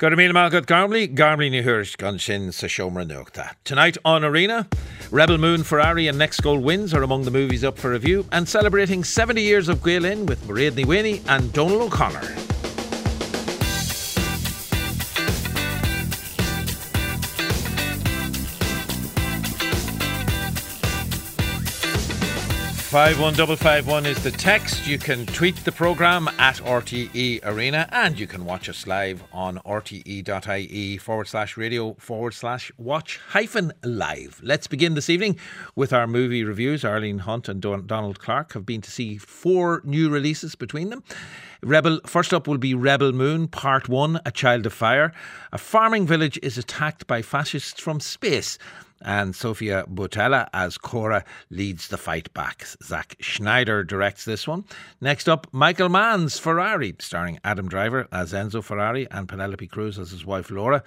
Gur mí mágad Garmlí, Garmlí ní thuirt gan sin sa siomra. Tonight on Arena, Rebel Moon Ferrari and Next Goal Wins are among the movies up for review and celebrating 70 years of Gael Linn with Mairead Winnie and Donal O'Connor. 51551 is the text. You can tweet the programme at RTE Arena and you can watch us live on rte.ie forward slash radio forward slash watch hyphen live. Let's begin this evening with our movie reviews. Arlene Hunt and Don- Donald Clark have been to see four new releases between them. Rebel, first up will be Rebel Moon, Part 1 A Child of Fire. A farming village is attacked by fascists from space and Sofia Boutella as Cora leads the fight back. Zack Snyder directs this one. Next up, Michael Mann's Ferrari, starring Adam Driver as Enzo Ferrari and Penelope Cruz as his wife Laura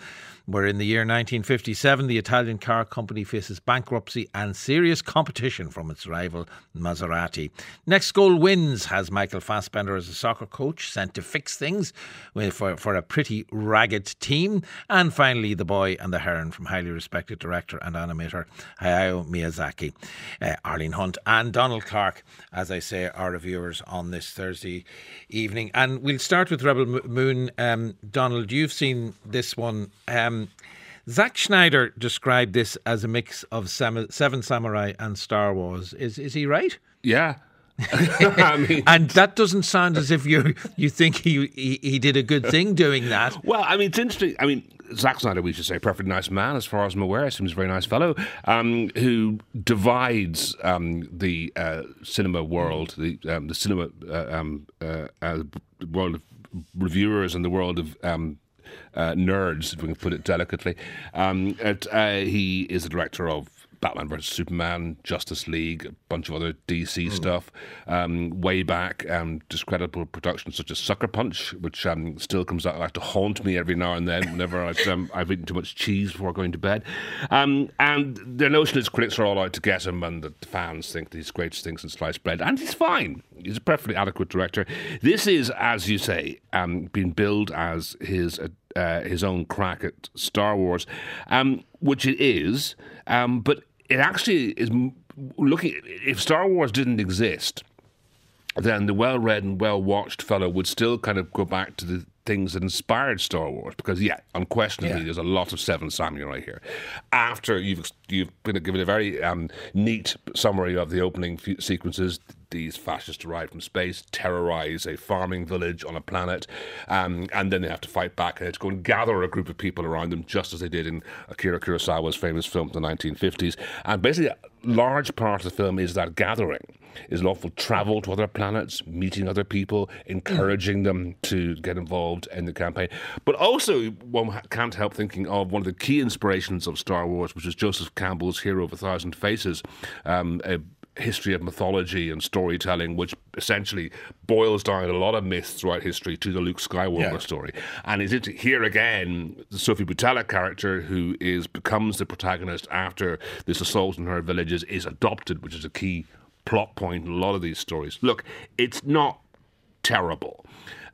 where in the year 1957 the Italian car company faces bankruptcy and serious competition from its rival Maserati. Next Goal Wins has Michael Fassbender as a soccer coach sent to fix things for, for a pretty ragged team. And finally, The Boy and the Heron from highly respected director and animator Hayao Miyazaki. Uh, Arlene Hunt and Donald Clark, as I say, are reviewers on this Thursday evening. And we'll start with Rebel Moon. Um, Donald, you've seen this one. Um, um, Zack Snyder described this as a mix of Seven Samurai and Star Wars. Is is he right? Yeah. I mean, and that doesn't sound as if you you think he, he, he did a good thing doing that. Well, I mean, it's interesting. I mean, Zack Snyder, we should say, perfectly nice man, as far as I'm aware. Seems a very nice fellow um, who divides um, the uh, cinema world, the um, the cinema uh, um, uh, uh world of reviewers and the world of um, uh, nerds, if we can put it delicately. Um, at, uh, he is the director of Batman vs Superman, Justice League, a bunch of other DC mm. stuff. Um, way back, um, discreditable productions such as Sucker Punch, which um, still comes out like to haunt me every now and then whenever I've, um, I've eaten too much cheese before going to bed. Um, and the notion is critics are all out to get him, and the fans think that he's great things since sliced bread, and he's fine. He's a perfectly adequate director. This is, as you say, um, been billed as his. Uh, uh, his own crack at Star Wars, um, which it is. Um, but it actually is looking. If Star Wars didn't exist, then the well-read and well-watched fellow would still kind of go back to the things that inspired Star Wars because yeah, unquestionably yeah. there's a lot of Seven Samurai here. After you've you've been given a very um, neat summary of the opening sequences, these fascists arrive from space, terrorize a farming village on a planet, um, and then they have to fight back and they have to go and gather a group of people around them, just as they did in Akira Kurosawa's famous film from the 1950s. And basically, a large part of the film is that gathering, is lawful travel to other planets, meeting other people, encouraging them to get involved in the campaign. But also, one can't help thinking of one of the key inspirations of Star Wars, which is Joseph Campbell's Hero of a Thousand Faces, um, a history of mythology and storytelling, which essentially boils down a lot of myths throughout history to the Luke Skywalker yeah. story. And is it here again the Sophie Boutella character who is becomes the protagonist after this assault on her villages is adopted, which is a key plot point in a lot of these stories. Look, it's not terrible.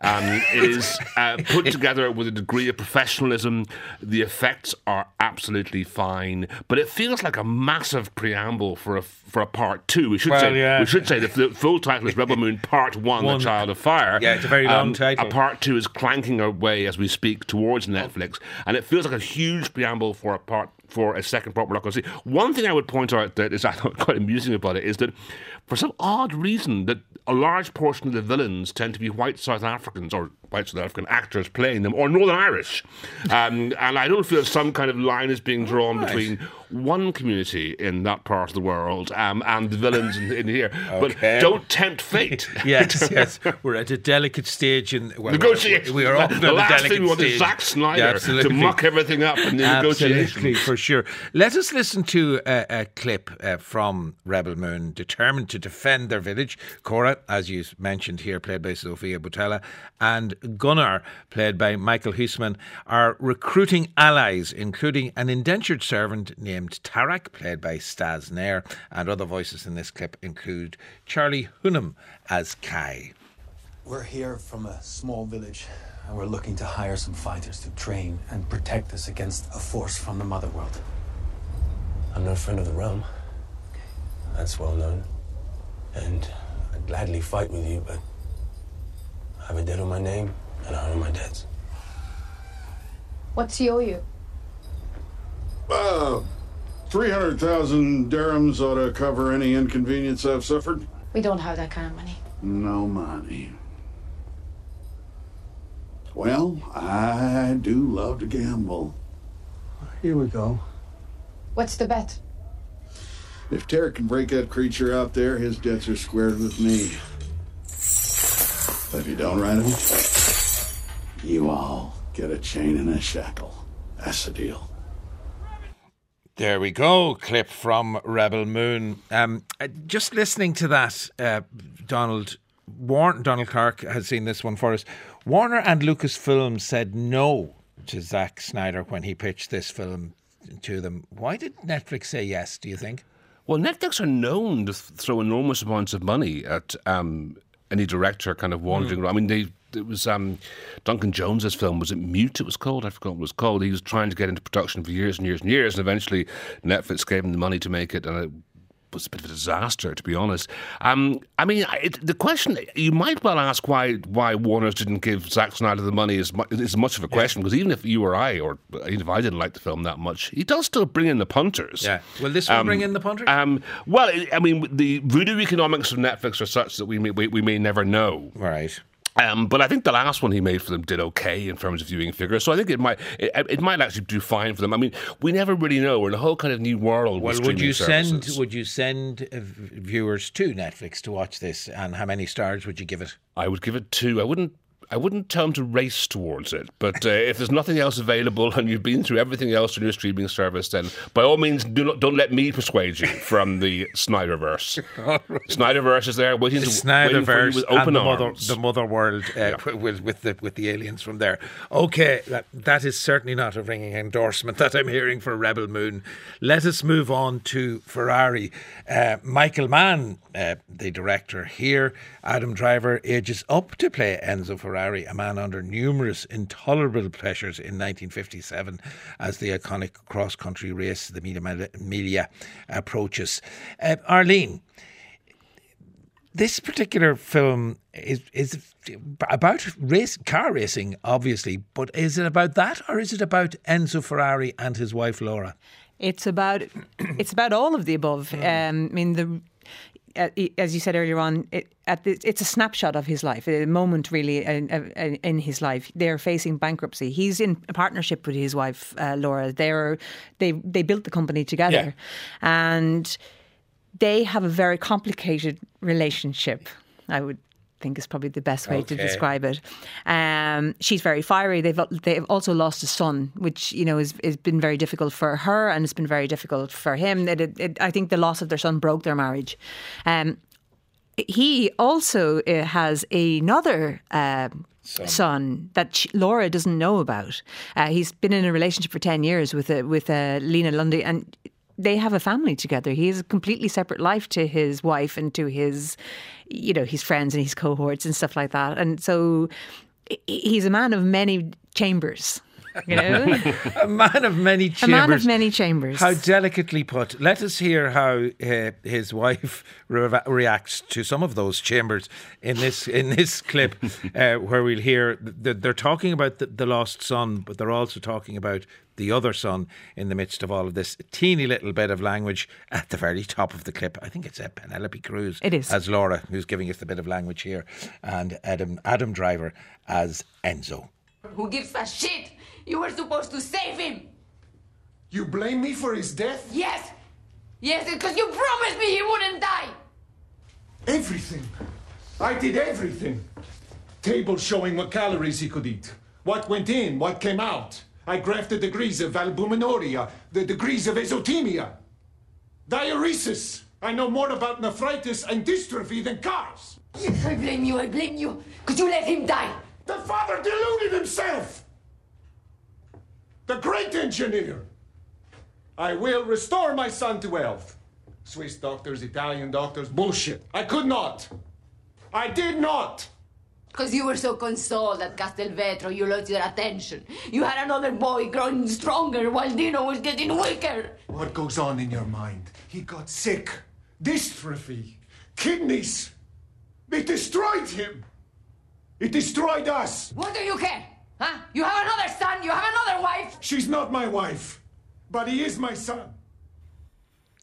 Um, it is uh, put together with a degree of professionalism. The effects are absolutely fine, but it feels like a massive preamble for a for a part two. We should well, say yeah. we should say the, full title is Rebel Moon Part One: One. The Child of Fire. Yeah, it's a very long um, title. A part two is clanking our way as we speak towards Netflix, and it feels like a huge preamble for a part for a second part we're not going to see. One thing I would point out that is quite amusing about it is that for some odd reason that a large portion of the villains tend to be white South Africans or white South African actors playing them, or Northern Irish. Um, and I don't feel some kind of line is being drawn right. between one community in that part of the world um, and the villains in, in here. Okay. But don't tempt fate. yes, yes. We're at a delicate stage in well, negotiations. We are often the last thing we want is Zack Snyder yeah, to muck everything up in the absolutely, for sure. Let us listen to a, a clip uh, from Rebel Moon, determined to defend their village. Cora, as you mentioned here, played by Sofia Boutella, and Gunnar, played by Michael Huisman, are recruiting allies, including an indentured servant named Tarak, played by Staz Nair, and other voices in this clip include Charlie Hunnam as Kai. We're here from a small village and we're looking to hire some fighters to train and protect us against a force from the Mother World. I'm no friend of the realm. That's well known. And I'd gladly fight with you, but I have a debt on my name, and I owe my debts. What's he owe you? Uh, 300,000 dirhams ought to cover any inconvenience I've suffered. We don't have that kind of money. No money. Well, I do love to gamble. Here we go. What's the bet? If Tarak can break that creature out there, his debts are squared with me. But if you don't right him, you all get a chain and a shackle. That's the deal. There we go. Clip from Rebel Moon. Um, uh, just listening to that, uh, Donald Warren, Donald Clark has seen this one for us. Warner and Lucasfilm said no to Zack Snyder when he pitched this film to them. Why did Netflix say yes? Do you think? Well, Netflix are known to throw enormous amounts of money at um, any director kind of wandering around. I mean, they it was um, Duncan Jones's film. Was it Mute? It was called. I forgot what it was called. He was trying to get into production for years and years and years, and eventually Netflix gave him the money to make it, and it was a bit of a disaster, to be honest. Um, I mean, it, the question you might well ask why why Warner's didn't give Zack Snyder the money is, mu- is much of a question because even if you or I, or even if I didn't like the film that much, he does still bring in the punters. Yeah. Will this one bring in the punters? Um, well, I- I mean, the voodoo economics of Netflix are such that we may, we, we may never know. right. Um, but I think the last one he made for them did okay in terms of viewing figures. So I think it might it, it might actually do fine for them. I mean, we never really know. We're in a whole kind of new world. Well, would you streaming send would you send uh, viewers to Netflix to watch this, and how many stars would you give it? I would give it two. I wouldn't. I wouldn't tell them to race towards it, but uh, if there's nothing else available and you've been through everything else in your streaming service, then by all means, do not, don't let me persuade you from the Snyderverse. Snyderverse is there waiting, to, waiting for you with open the arms. mother, the mother world uh, with, with the with the aliens from there. Okay, that, that is certainly not a ringing endorsement that I'm hearing for Rebel Moon. Let us move on to Ferrari. Uh, Michael Mann, uh, the director here, Adam Driver ages up to play Enzo Ferrari, a man under numerous intolerable pressures in 1957 as the iconic cross country race, the Media, media approaches. Uh, Arlene this particular film is is about race car racing, obviously, but is it about that or is it about Enzo Ferrari and his wife Laura? It's about it's about all of the above. Um, I mean, the as you said earlier on, it, at the, it's a snapshot of his life, a moment really in, in, in his life. They're facing bankruptcy. He's in a partnership with his wife uh, Laura. They're they they built the company together, and they have a very complicated relationship. I would think is probably the best way to describe it. Um, she's very fiery. They've they've also lost a son, which you know has has been very difficult for her, and it's been very difficult for him. It, it, it, I think the loss of their son broke their marriage. Um, he also uh, has another uh, son. that sh Laura doesn't know about. Uh, he's been in a relationship for ten years with uh, with uh, Lina Lardi, and they have a family together. He has a completely separate life to his wife and to his, you know, his friends and his cohorts and stuff like that. And so he's a man of many chambers. You know, A man of many chambers. a man of many chambers. How delicately put. Let us hear how uh, his wife re- reacts to some of those chambers in this in this clip, uh, where we'll hear th- they're talking about the, the lost son, but they're also talking about the other son in the midst of all of this teeny little bit of language at the very top of the clip. I think it's uh, Penelope Cruz It is. as Laura who's giving us the bit of language here, and Adam Adam Driver as Enzo. Who gives a shit? You were supposed to save him. You blame me for his death? Yes. Yes, because you promised me he wouldn't die. Everything. I did everything. Table showing what calories he could eat, what went in, what came out. I graphed the degrees of albuminuria, the degrees of azotemia. Diuresis. I know more about nephritis and dystrophy than cars. Yes, I blame you. I blame you. Because you let him die. The father deluded himself. The great engineer. I will restore my son to health. Swiss doctors, Italian doctors, bullshit. I could not. I did not. Because you were so consoled at Castelvetro, you lost your attention. You had another boy growing stronger while Dino was getting weaker. What goes on in your mind? He got sick. Dystrophy. Kidneys. It destroyed him. It destroyed us. What do you care? Huh? You have another son, you have another wife. She's not my wife, but he is my son.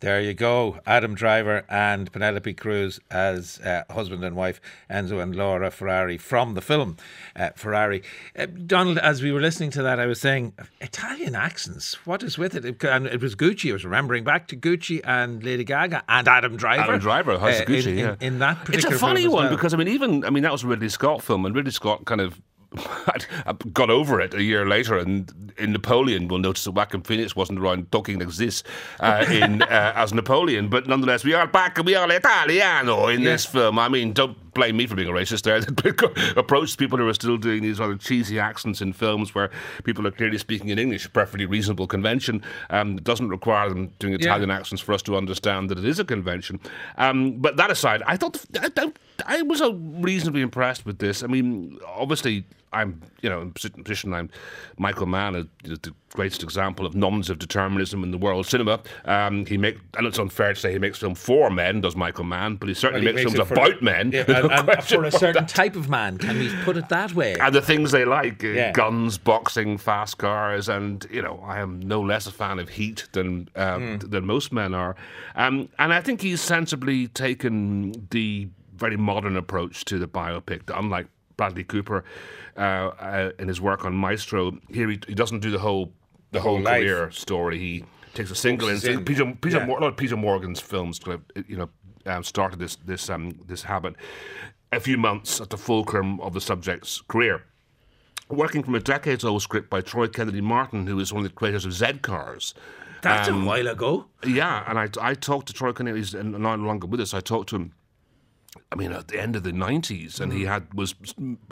There you go. Adam Driver and Penelope Cruz as uh, husband and wife, Enzo and Laura Ferrari from the film uh, Ferrari. Uh, Donald, as we were listening to that, I was saying, Italian accents, what is with it? it? And it was Gucci. I was remembering back to Gucci and Lady Gaga and Adam Driver. Adam Driver has uh, Gucci, in, yeah. in, in that particular It's a funny film one well. because I mean, even I mean that was a Ridley Scott film, and Ridley Scott kind of got over it a year later. And in Napoleon, we'll notice that Joaquin Phoenix wasn't around talking like this uh, in uh, as Napoleon, but nonetheless, we are back and we are Italiano in this film. I mean, don't blame me for being a racist there. Approach people who are still doing these rather cheesy accents in films where people are clearly speaking in English, a perfectly reasonable convention. Um, it doesn't require them doing Italian accents for us to understand that it is a convention. Um, but that aside, I thought I, I, I was reasonably impressed with this. I mean, obviously, I'm you know in a position I'm Michael Mann is the greatest example of nuns of determinism in the world cinema. Um, he make and it's unfair to say he makes film for men, does Michael Mann, but he certainly Well, he makes, makes films about men. Yeah, no and, and for a certain that. type of man, can we put it that way? And the things they like, uh, Yeah. guns, boxing, fast cars, and you know, I am no less a fan of Heat than uh, Hmm. than most men are. Um, and I think he's sensibly taken the very modern approach to the biopic, unlike Bradley Cooper uh, uh, in his work on Maestro. Here, he, he doesn't do the whole the whole, whole career story. He takes a single incident. in. Peter, Peter, Yeah. Mor- a lot of Peter Morgan's films, kind of, you know, um, started this this um, this habit. A few months at the fulcrum of the subject's career working from a decades old script by Troy Kennedy Martin, who is one of the creators of Z Cars. That's Um, a while ago. Yeah, and I, I talked to Troy Kennedy, he's no longer with us. I talked to him. I mean, at the end of the '90s, and he had was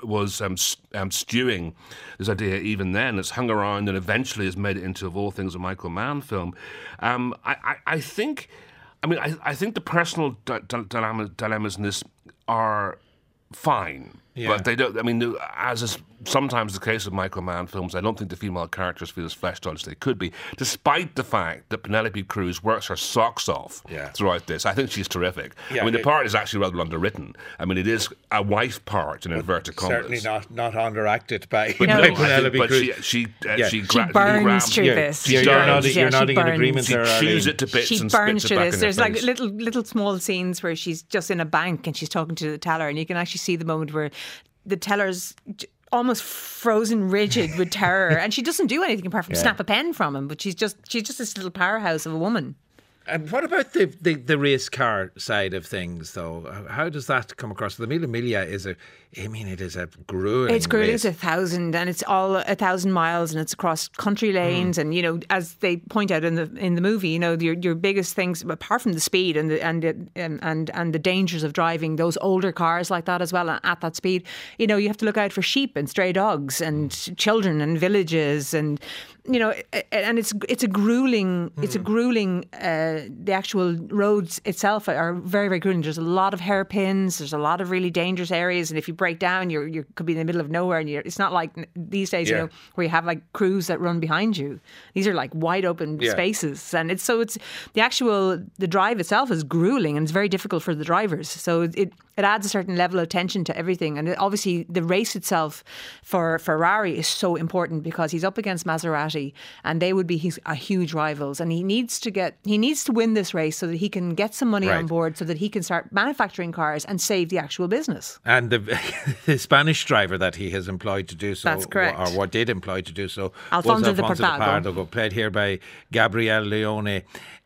was um, um, stewing this idea even then. It's hung around and eventually has made it into, of all things, a Michael Mann film. Um, I, I, I think, I mean, I, I think the personal di- di- dilemma, dilemmas in this are fine. Yeah. But they don't. I mean, as is sometimes the case of Michael Mann films, I don't think the female characters feel as fleshed out as they could be, despite the fact that Penelope Cruz works her socks off Yeah. throughout this. I think she's terrific. Yeah, I mean, the part is actually rather underwritten. I mean, it is a wife part in inverted commas. Certainly not not underacted by, But No. no, by I think- Penelope but Cruz. she she uh, Yeah. she, She burns grabs- through Yeah, this. You're, She you're burns. Yeah, you're she in burns. agreement She chews it to bits she and burns spits it through back this. There's like little little small scenes where she's just in a bank and she's talking to the teller, and you can actually see the moment where the teller's j- almost frozen rigid with terror, and she doesn't do anything apart from snap a pen from him. But she's just she's just this little powerhouse of a woman. And what about the, the, the race car side of things, though? How does that come across? The Mille Miglia is a, I mean, it is a grueling. It's grueling. race. It's a thousand, and it's all a thousand miles, and it's across country Hmm. lanes. And you know, as they point out in the in the movie, you know, your your biggest things, apart from the speed and the and the, and, and and the dangers of driving those older cars like that as well at that speed, you know, you have to look out for sheep and stray dogs and Hmm. children and villages and you know, and it's it's a grueling, it's a Hmm. grueling. Uh, the actual roads itself are very very grueling. There's a lot of hairpins. There's a lot of really dangerous areas, and if you break down, you're you could be in the middle of nowhere, and you're, it's not like these days, Yeah. you know, where you have like crews that run behind you. These are like wide open Yeah. spaces, and it's so it's the actual the drive itself is grueling, and it's very difficult for the drivers. So it it adds a certain level of tension to everything, and it- obviously the race itself for Ferrari is so important because he's up against Maserati, and they would be his a huge rivals, and he needs to get he needs to win this race so that he can get some money on board, so that he can start manufacturing cars and save the actual business. And the, the Spanish driver that he has employed to do so, That's correct. or what did employ to do so, Alfonso was de Alfonso Portago. played here by Gabriel Leone.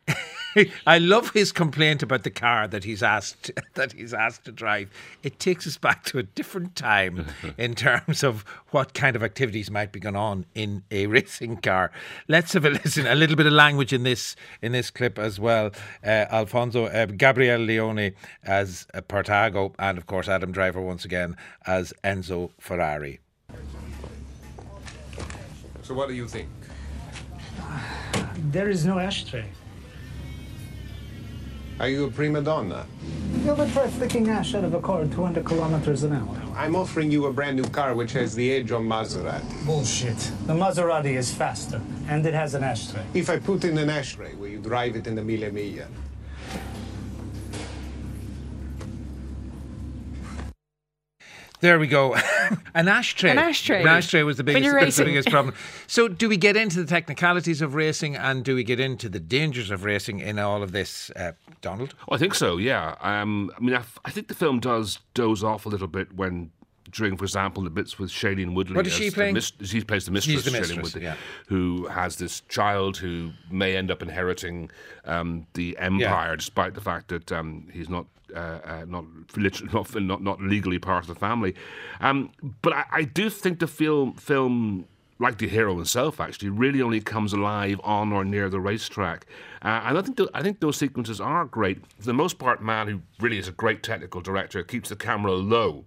I love his complaint about the car that he's asked that he's asked to drive. It takes us back to a different time in terms of what kind of activities might be going on in a racing car. Let's have a listen. A little bit of language in this in this clip as well. Uh, Alfonso uh, Gabriel Leone as uh, Portago, and of course Adam Driver once again as Enzo Ferrari. So what do you think? There is no ashtray. Are you a prima donna? You ever try flicking ash out of a car at 200 kilometers an hour? I'm offering you a brand new car which has the edge on Maserati. Bullshit. The Maserati is faster, and it has an ashtray. If I put in an ashtray, will you drive it in the Mille Miglia? There we go. An ashtray. An ashtray. An ashtray was the When biggest, you're the racing. biggest problem. So, do we get into the technicalities of racing and do we get into the dangers of racing in all of this, uh, Donald? Oh, I think so. Yeah. Um, I mean, I, f- I think the film does doze off a little bit when. During, for example, the bits with Shailene Woodley. What is she playing? mis- she plays the mistress, She's the Shailene mistress, Woodley, yeah. who has this child who may end up inheriting um, the empire, despite the fact that um, he's not uh, uh, not, literally, not not not legally part of the family. Um, but I, I do think the film film like the hero himself, actually, really only comes alive on or near the racetrack. Uh, and I think th- I think those sequences are great. For the most part, man, who really is a great technical director, keeps the camera low.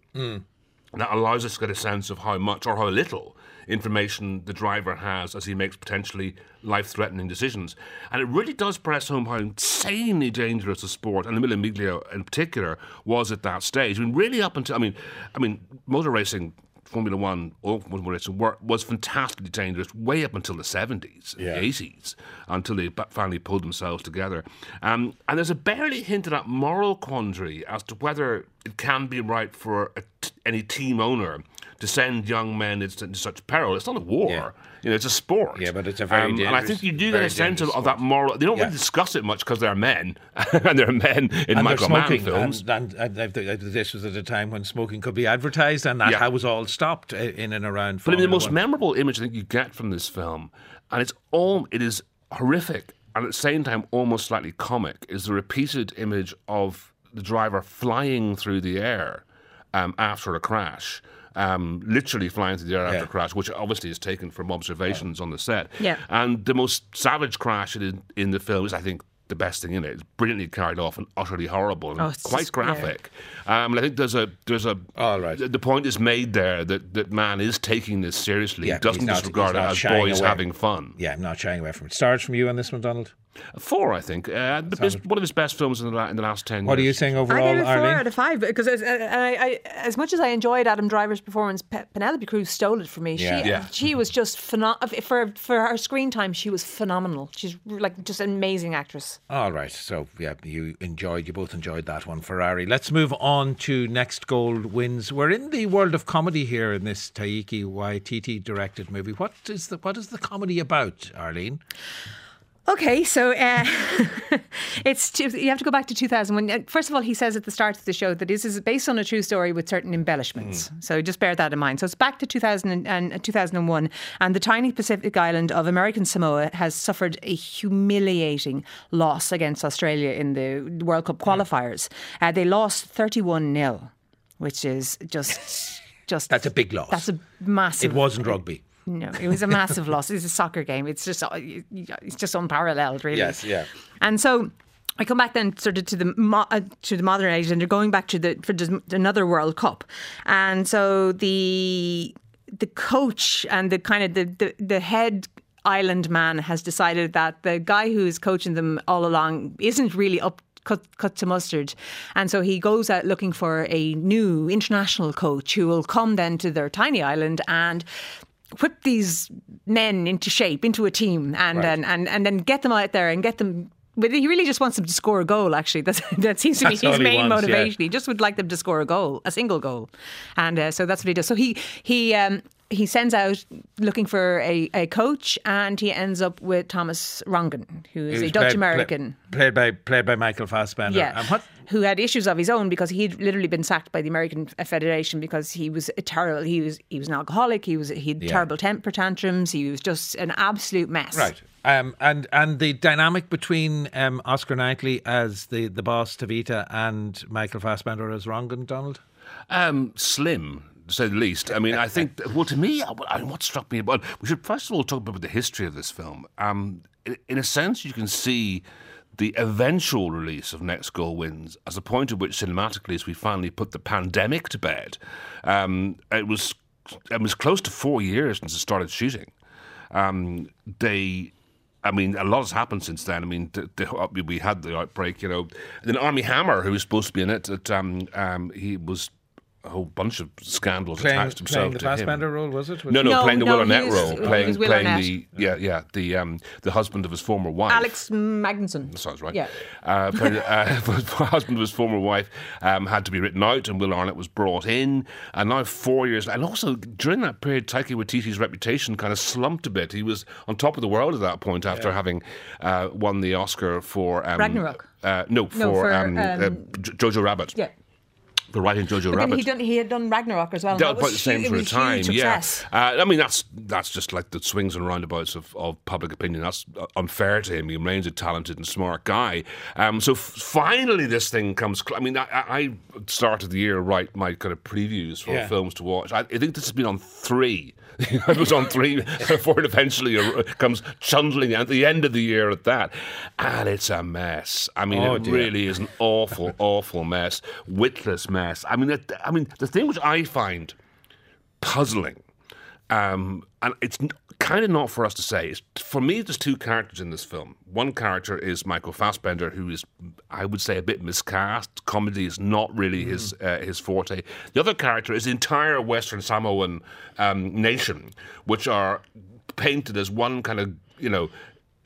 And that allows us to get a sense of how much or how little information the driver has as he makes potentially life threatening decisions. And it really does press home how insanely dangerous the sport, and the Mille Miglia in particular, was at that stage. I mean, really up until, I mean, I mean, motor racing. Formula One or Formula Racing were, was fantastically dangerous way up until the 70s, Yeah. the 80s, until they finally pulled themselves together. Um, and there's a barely hinted at moral quandary as to whether it can be right for a t- any team owner to send young men into, such peril. It's not a war. Yeah. You know, it's a sport. Um, Yeah, but it's a very dangerous And I think you do get a sense of, of that moral. They don't Yeah. really discuss it much because they're men, and they're men in and Michael Mann films. And, and, and, this was at a time when smoking could be advertised, and that Yeah. was all stopped uh, in and around. But I mean, the most One. memorable image I think you get from this film, and it's all it is horrific, and at the same time almost slightly comic, is the repeated image of the driver flying through the air um, after a crash. Um, literally flying through the air after Yeah. a crash, which obviously is taken from observations on the set. Yeah. And the most savage crash in, in the film is, I think, the best thing in it. It's brilliantly carried off and utterly horrible and Oh, quite just- yeah. graphic. Um, and I think there's a there's a All right. the, the point is made there that, that man is taking this seriously. Yeah, he doesn't not- disregard it as boys away. having fun. Yeah, I'm not shying away from it. Stars from you on this one, Donald. Four, I think. Uh, the best, one of his best films in the, la- in the last ten What are you saying overall, I gave it four Arlene? out of five because as, uh, I, I, as much as I enjoyed Adam Driver's performance, Pe- Penelope Cruz stole it for me. Yeah. She, Yeah. she was just phenomenal for for her screen time. She was phenomenal. She's like just an amazing actress. All right. So, yeah, you enjoyed, you both enjoyed that one, Ferrari. Let's move on to Next Goal Wins. We're in the world of comedy here in this Taika Waititi directed movie. What is the what is the comedy about, Arlene? Okay, so uh, it's you have to go back to 2001. Uh, First of all, he says at the start of the show that this is based on a true story with certain embellishments. So just bear that in mind. So it's back to 2000 and, and, uh, 2001, and the tiny Pacific island of American Samoa has suffered a humiliating loss against Australia in the World Cup qualifiers. Uh, they lost 31 0, which is just just That's a big loss. That's a massive. It wasn't rugby. No, it was a massive loss. It's a soccer game. It's just it's just unparalleled, really. Yes, yeah. And so I come back then sort of to the mo- uh, to the modern age, and they're going back to the for another World Cup, and so the the coach and the kind of the the, the head. Island man has decided that the guy who is coaching them all along isn't really up cut, cut to mustard. And so he goes out looking for a new international coach who will come then to their tiny island and whip these men into shape, into a team, and Right. and, and, and then get them out there and get them. But he really just wants them to score a goal. Actually, that's, that seems to be That's his main wants, yeah. motivation. He just would like them to score a goal, a single goal, and uh, so that's what he does. So he he um, he sends out looking for a, a coach, and he ends up with Thomas Rongen, who is a Dutch American, play- played by played by Michael Fassbender. Yeah, And what? who had issues of his own because he'd literally been sacked by the American Federation because he was a terrible. He was he was an alcoholic. He was he had Yeah. terrible temper tantrums. He was just an absolute mess. Right. Um, and and the dynamic between um, Oscar Knightley as the, the boss Tavita and Michael Fassbender as Rongen Donald. Um, slim, to say the least. I mean, I think, well, to me, I- I- what struck me about, we should first of all talk about the history of this film. Um, in, a sense, you can see the eventual release of Next Goal Wins as a point at which, cinematically, as we finally put the pandemic to bed, um, it was it was close to four years since it started shooting. Um, they I mean, a lot has happened since then. I mean, the, the, we had the outbreak, you know. Then Armie Hammer, who was supposed to be in it, that, um, um, he was a whole bunch of scandals Playing, attached himself playing the to him. Fassbender role, was it? No, no, No, playing the no, Will Arnett was- role, it playing, Will playing Arnett. the yeah, yeah, the um, the husband of his former wife. Alex Magnuson. That sounds right. Yeah. Uh, played, uh, the husband of his former wife um, had to be written out, and Will Arnett was brought in. And now four years, and also during that period, Taika Waititi's reputation kind of slumped a bit. He was on top of the world at that point after having uh, won the Oscar for um, Ragnarok. Uh, no, for, No, for, um, uh, um, J- Jojo Rabbit. Yeah. For writing Jojo But Rabbit. he, done, he had done Ragnarok as well. and that was the same hu- it sort of was time, huge yeah. success. Uh, I mean, that's that's just like the swings and roundabouts of, of public opinion. That's uh, unfair to him. He remains a talented and smart guy. Um, so f- finally, this thing comes. Cl- I mean, I, I I started the year write my kind of previews for Yeah. films to watch. I, I think this has been on three. I was on three before it eventually ar- comes chundling at the end of the year at that, and it's a mess. I mean, Oh, it dear. really is an awful, awful mess, witless mess. I mean, it, I mean, the thing which I find puzzling, um, and it's kind of not for us to say. Is for me, there's two characters in this film. One character is Michael Fassbender, who is, I would say, a bit miscast. Comedy is not really his uh, his forte. The other character is the entire Western Samoan um, nation, which are painted as one kind of you know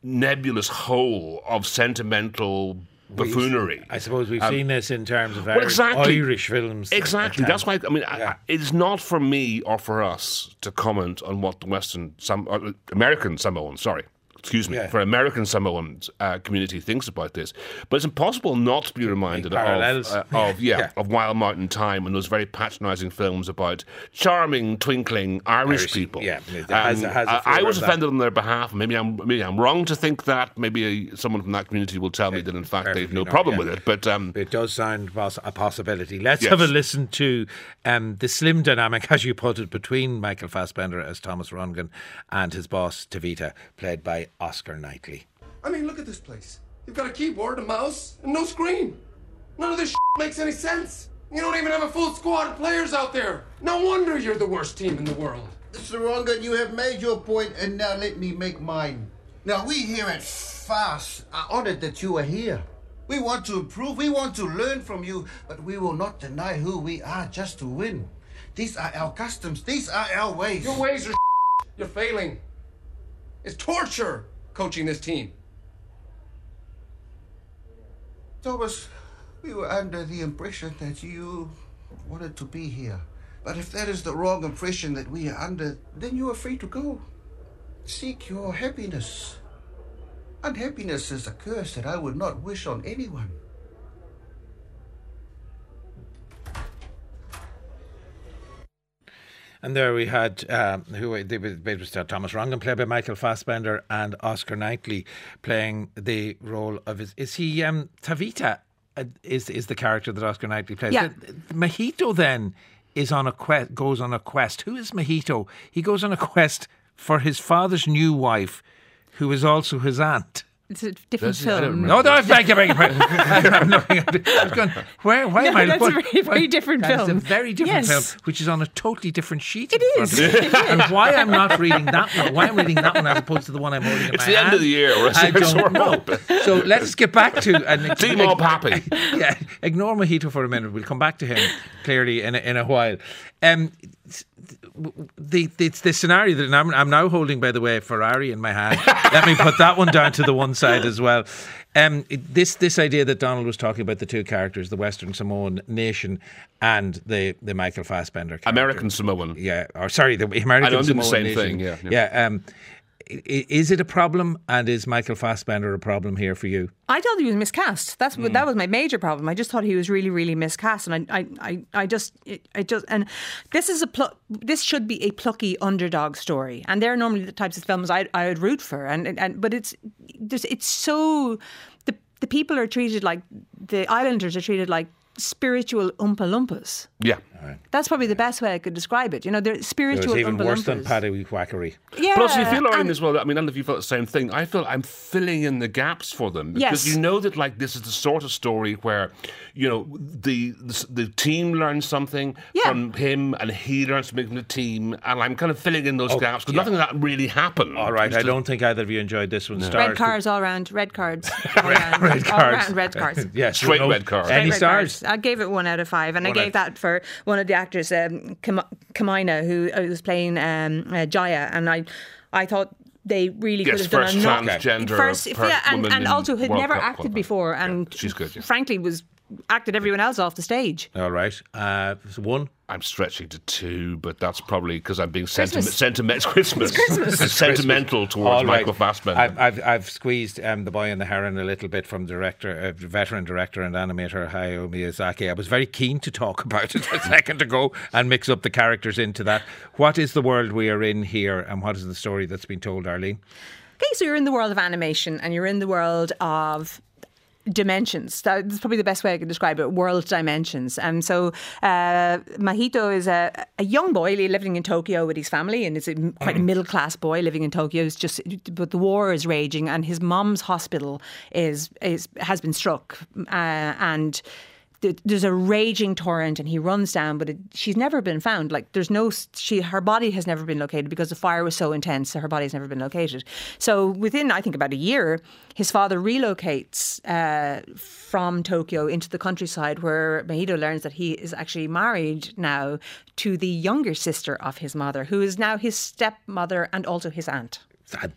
nebulous whole of sentimental buffoonery. I suppose we've Um, seen this in terms of well, Irish, exactly. Irish films. Exactly. That's why I mean, I, I, it's not for me or for us to comment on what the Western, Sam, uh, American Samoan, sorry, excuse me, Yeah. for American Samoan uh, community thinks about this. But it's impossible not to be reminded of, uh, of yeah, Yeah. of Wild Mountain Time and those very patronising films about charming, twinkling Irish, Irish, people. yeah, it has- Um, it has a I- was offended on their behalf. Maybe I'm maybe I'm wrong to think that. Maybe someone from that community will tell me that in fact they've no not, problem yeah. with it. But um, It does sound poss- a possibility. Let's Yes. have a listen to um, the slim dynamic, as you put it, between Michael Fassbender as Thomas Rongen and his boss, Tavita, played by Oscar Knightley. I mean, look at this place. You've got a keyboard, a mouse, and no screen. None of this makes any sense. You don't even have a full squad of players out there. No wonder you're the worst team in the world. Mr. Rongen, you have made your point, and now let me make mine. Now, we here at FAST are honored that you are here. We want to improve, we want to learn from you, but we will not deny who we are just to win. These are our customs, these are our ways. Your ways are You're failing. It's torture coaching this team. Thomas, we were under the impression that you wanted to be here. But if that is the wrong impression that we are under, then you are free to go. Seek your happiness. Unhappiness is a curse that I would not wish on anyone. And there we had um, who it was Thomas Rongen, played by Michael Fassbender, and Oscar Knightley playing the role of his. Is he um, Tavita? Uh, is is the character that Oscar Knightley plays? Yeah. Mahito then is on a quest. Goes on a quest. Who is Mahito? He goes on a quest for his father's new wife, who is also his aunt. It's a different Does he? I don't film. No, no, I beg your beg your pardon. I'm looking at it. I was going, where, why am No, I that's a looking- very, very different that is film. a very different Yes. film, which is on a totally different sheet. It in is. It is. and why I'm not reading that one, why I'm reading that one as opposed to the one I'm holding in It's my the end of the year, I don't know. So let's get back to and Team all happy. yeah, ignore Mahito for a minute. We'll come back to him clearly in a, in a while. Um, the, the the scenario that I'm, I'm now holding, by the way, Ferrari in my hand. Let me put that one down to the one side as well. Um, this this idea that Donald was talking about the two characters, the Western Samoan nation and the the Michael Fassbender character. American Samoan. Yeah, or sorry, the American I know, the same nation. thing, yeah, yeah. yeah. um, is it a problem? And is Michael Fassbender a problem here for you? I thought he was miscast. That's what that hmm. was my major problem. I just thought he was really, really miscast, and I, I, I, I just, I just, and this is a pl- this should be a plucky underdog story, and they're normally the types of films I, I would root for, and and but it's, just, it's so the the people are treated like the islanders are treated like spiritual Oompa Loompas. Yeah. That's probably the best way I could describe it. You know, they're So spiritual it's even Oompa worse than Loompas. Paddy Whackery. Yeah, But also, you feel, Lauren, as well. I mean, I don't know if you felt the same thing. I feel I'm filling in the gaps for them because Yes. you know that, like, this is the sort of story where, you know, the the, the team learns something Yeah. from him, and he learns something from the team, and I'm kind of filling in those Oh, gaps because yeah. nothing of that really happened. All right, I don't think either of you enjoyed this one. Stars Red cards all round. Red cards. All Red, round. red All cards. round red cards. yes, Straight no- red cards. Any Red stars? cards. I gave it one out of five, and One I gave out- that for one one of the actors, um, Kam- Kaimana, who uh, was playing um, uh, Jaya, and I, I thought they really Yes, could have first done a transgender first, yeah, and, and also had World never Cup acted before, and she's good, yeah. frankly was acted everyone else off the stage. All right. Uh, one. I'm stretching to two, but that's probably because I'm being sentiment, Christmas. sentiment, Christmas, Christmas. sentimental towards All right. Michael Fassbender. I've, I've, I've squeezed um, the boy and the heron a little bit from director, uh, veteran director and animator Hayao Miyazaki. I was very keen to talk about it a second ago and mix up the characters into that. What is the world we are in here, and what is the story that's been told, Arlene? Okay, so you're in the world of animation and you're in the world of dimensions. That's probably the best way I can describe it. World dimensions. And so uh, Mahito is a, a young boy living in Tokyo with his family, and is a, quite a middle class boy living in Tokyo. It's just, but the war is raging, and his mom's hospital is is has been struck, uh, and there's a raging torrent and he runs down but it, she's never been found. Like there's no she her body has never been located because the fire was so intense so her body's never been located. So within i think about a year his father relocates uh, from tokyo into the countryside where mahito learns that he is actually married now to the younger sister of his mother who is now his stepmother and also his aunt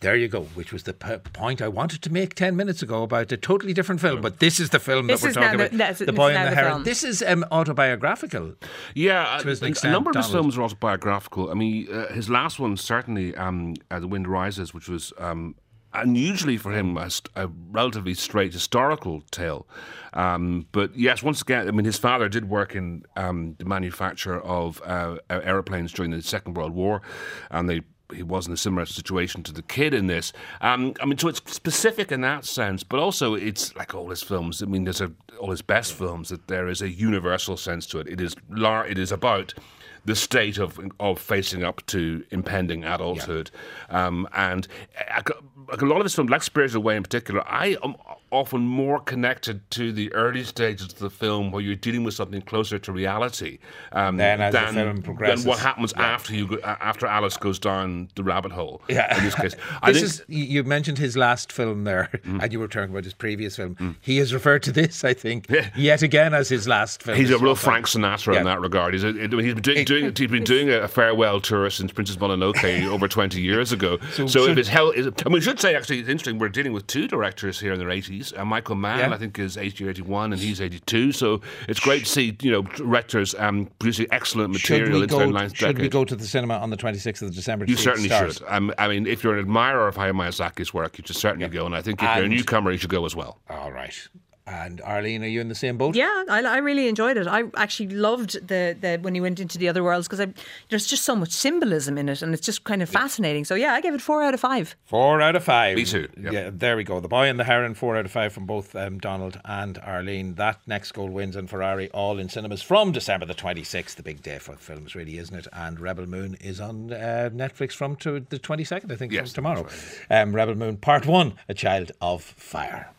there you go, which was the p- point I wanted to make 10 minutes ago about a totally different film. But this is the film This that we're talking the- about. that's- the this Boy is and the the Heron. film. This is um, autobiographical. Yeah, To an a, extent, a number of his films are autobiographical. I mean, uh, his last one certainly, um, uh, "The Wind Rises," which was um, unusually for him a, st- a relatively straight historical tale. Um, but yes, once again, I mean, his father did work in um, the manufacture of uh, aeroplanes during the Second World War, and they. He was in a similar situation to the kid in this. Um, I mean, so it's specific in that sense, but also it's like all his films. I mean, there's a, all his best films that there is a universal sense to it. It is lar- It is about the state of of facing up to impending adulthood, um, and I, like a lot of his films, like Spirited Away in particular, I am often more connected to the early stages of the film where you're dealing with something closer to reality um, Then as the than, film than what happens after you go, after Alice goes down the rabbit hole. Yeah. in this case, I This think is you mentioned his last film there, and you were talking about his previous film. He has referred to this, I think, yet again as his last film. He's a real. Frank Sinatra Yeah. in that regard. He's, a, he's been doing, doing he's been doing a farewell tour since Princess Mononoke over twenty years ago. So, So if should- it's hell, is, I mean, we should say actually it's interesting. We're dealing with two directors here in their eighties. Uh, Michael Mann, Yeah. I think, is eighty or eighty-one, and he's eighty-two. So it's great to see you know directors um, producing excellent Should material into their go? ninth Should we go to the cinema on the twenty sixth of December? You certainly should. Um, I mean, if you're an admirer of Hayao Miyazaki's work, you should certainly go. And I think if you're a newcomer, you should go as well. All right. And Arlene, are you in the same boat? Yeah, I, I really enjoyed it. I actually loved the, the when he went into the other worlds because there's just so much symbolism in it, and it's just kind of fascinating. So yeah, I gave it four out of five. Four out of five. Me too, Yeah, there we go. The Boy and the Heron, four out of five from both um, Donald and Arlene. That next goal wins and Ferrari all in cinemas from December the 26th. The big day for films, really, isn't it? And Rebel Moon is on uh, Netflix from to the 22nd, I think, Yes, from tomorrow. Um, Rebel Moon, part one A Child of Fire.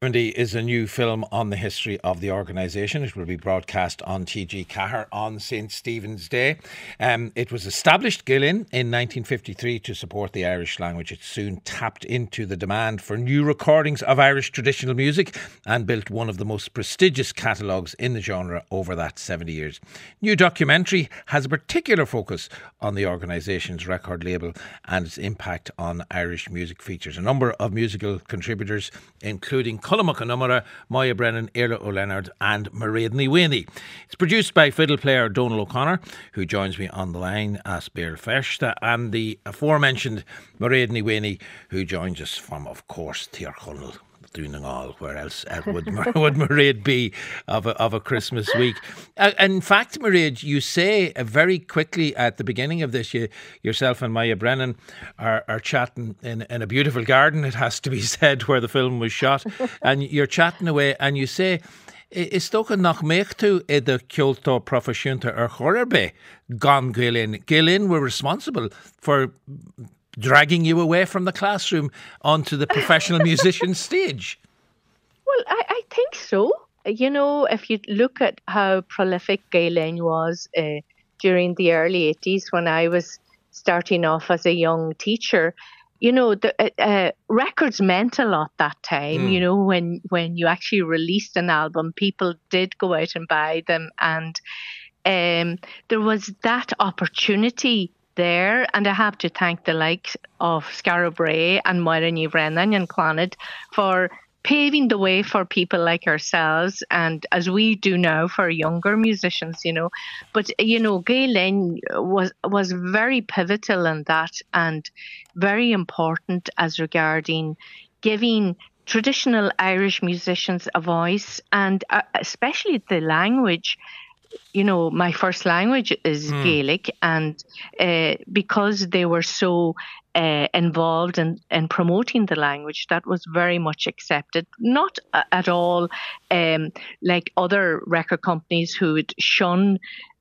70 is a new film on the history of the organisation. It will be broadcast on TG Cahir on St Stephen's Day. Um, it was established, Gael Linn, in 1953 to support the Irish language. It soon tapped into the demand for new recordings of Irish traditional music and built one of the most prestigious catalogues in the genre over that 70 years. New documentary has a particular focus on the organisation's record label and its impact on Irish music features. A number of musical contributors, including Colm Mac Con Iomaire, Moya Brennan, Iarla Ó Lionáird, and Mairead Ní Mhaonaigh. It's produced by fiddle player Donal O'Connor, who joins me on the line as Bear Feshta, and the aforementioned Mairead Ní Mhaonaigh, who joins us from, of course, Tír Chonaill. Doing all, where else uh, would, would Mairead be of a, of a Christmas week? Uh, in fact, Mairead, you say uh, very quickly at the beginning of this, you, yourself and Moya Brennan are, are chatting in, in a beautiful garden, it has to be said, where the film was shot. and you're chatting away, and you say, Is tócha nach méchtú i de ceoltó profisiúnta ar chorbe gan Gael Linn. Gillen were responsible for dragging you away from the classroom onto the professional musician stage. Well, I, I think so. You know, if you look at how prolific Gael Linn was uh, during the early 80s when I was starting off as a young teacher, you know, the uh, uh, records meant a lot that time. Mm. You know, when when you actually released an album, people did go out and buy them, and um, there was that opportunity there. And I have to thank the likes of Skara Brae and Moira Ní Brennan and Clannad for paving the way for people like ourselves and as we do now for younger musicians you know but you know Gael Linn was was very pivotal in that and very important as regarding giving traditional Irish musicians a voice and uh, especially the language you know, my first language is Hmm. Gaelic, and uh, because they were so uh, involved in, in promoting the language, that was very much accepted. Not a- at all um, like other record companies who would shun.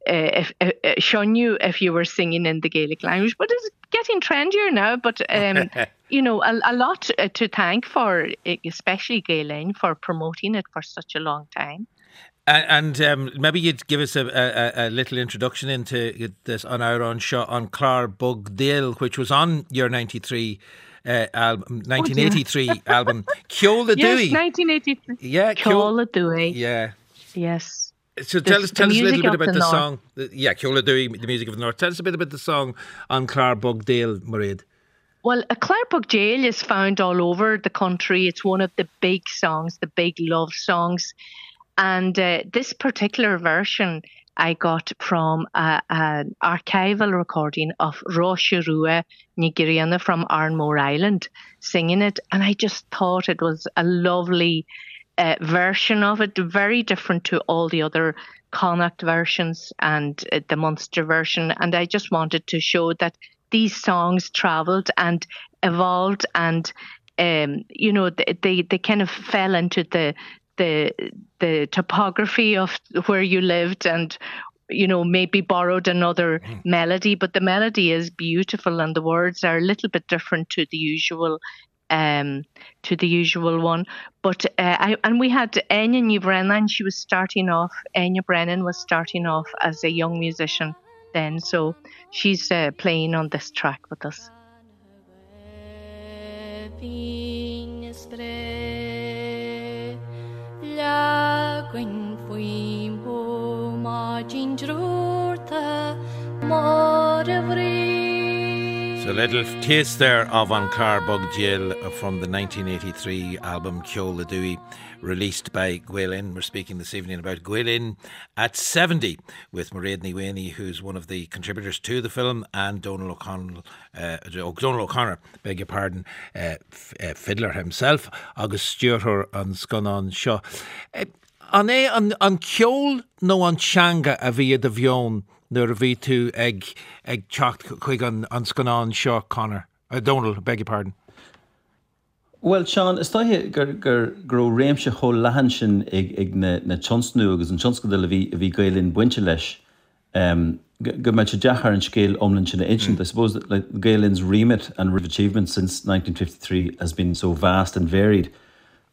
Uh, if shun you if you were singing in the Gaelic language, but it's getting trendier now. But um, you know, a, a lot to thank for, especially Gael Linn, for promoting it for such a long time. And, and um, maybe you'd give us a, a, a little introduction into this on our own show on Clar Bug Dale, which was on your 93 uh, album, 1983 album, Ceola Yes, Dewey. 1983. Yeah, Ceol Aduaidh. Yeah. Yes. So tell The- us, tell us a little bit about the the, song. Yeah, Ceol Aduaidh, the music of the North. Tell us a bit about the song on Clar Bug Dale, Mairead. Well, a Clarebrook Jail is found all over the country. It's one of the big songs, the big love songs. And uh, this particular version I got from a, an archival recording of Rosh Rua Nigeriana from Arranmore Island singing it. And I just thought it was a lovely uh, version of it, very different to all the other Connacht versions and uh, the Munster version. And I just wanted to show that these songs travelled and evolved and um, you know they, they they kind of fell into the the the topography of where you lived and you know maybe borrowed another melody but the melody is beautiful and the words are a little bit different to the usual um to the usual one. But uh, I, and we had Enya New Brennan she was starting off Enya Brennan was starting off as a young musician then. So she's uh, playing on this track with us lecuin faoim ó má dín drúta má a bhfu A little taste there of Bug Jill from the 1983 album Ceol Aduaidh, released by Gael Linn. We're speaking this evening about Gael Linn at 70 with Mairead Ní Mhaonaigh, who's one of the contributors to the film, and Donal O'Connell, uh, oh, Donal O'Connor, beg your pardon, uh, f- uh, fiddler himself, August Stewart an Scunon Shaw. Uh, an an, an ceol nó an teanga a bhí a bheon nuair a bhí tú ag ag techt chuig an an scanán seo Connor. Uh, Donal, beg your pardon. Well, Sean, is táithe gur gur gro réimse cho lehan sin ag, ag na, na tionsnú agus an tionsca de bhí a bhí Gael Linn buinte leis. Um, go meid se dechar an scéil omlinn sin ancient. I suppose that like, Gael Linn's remit and achievement since 1953 has been so vast and varied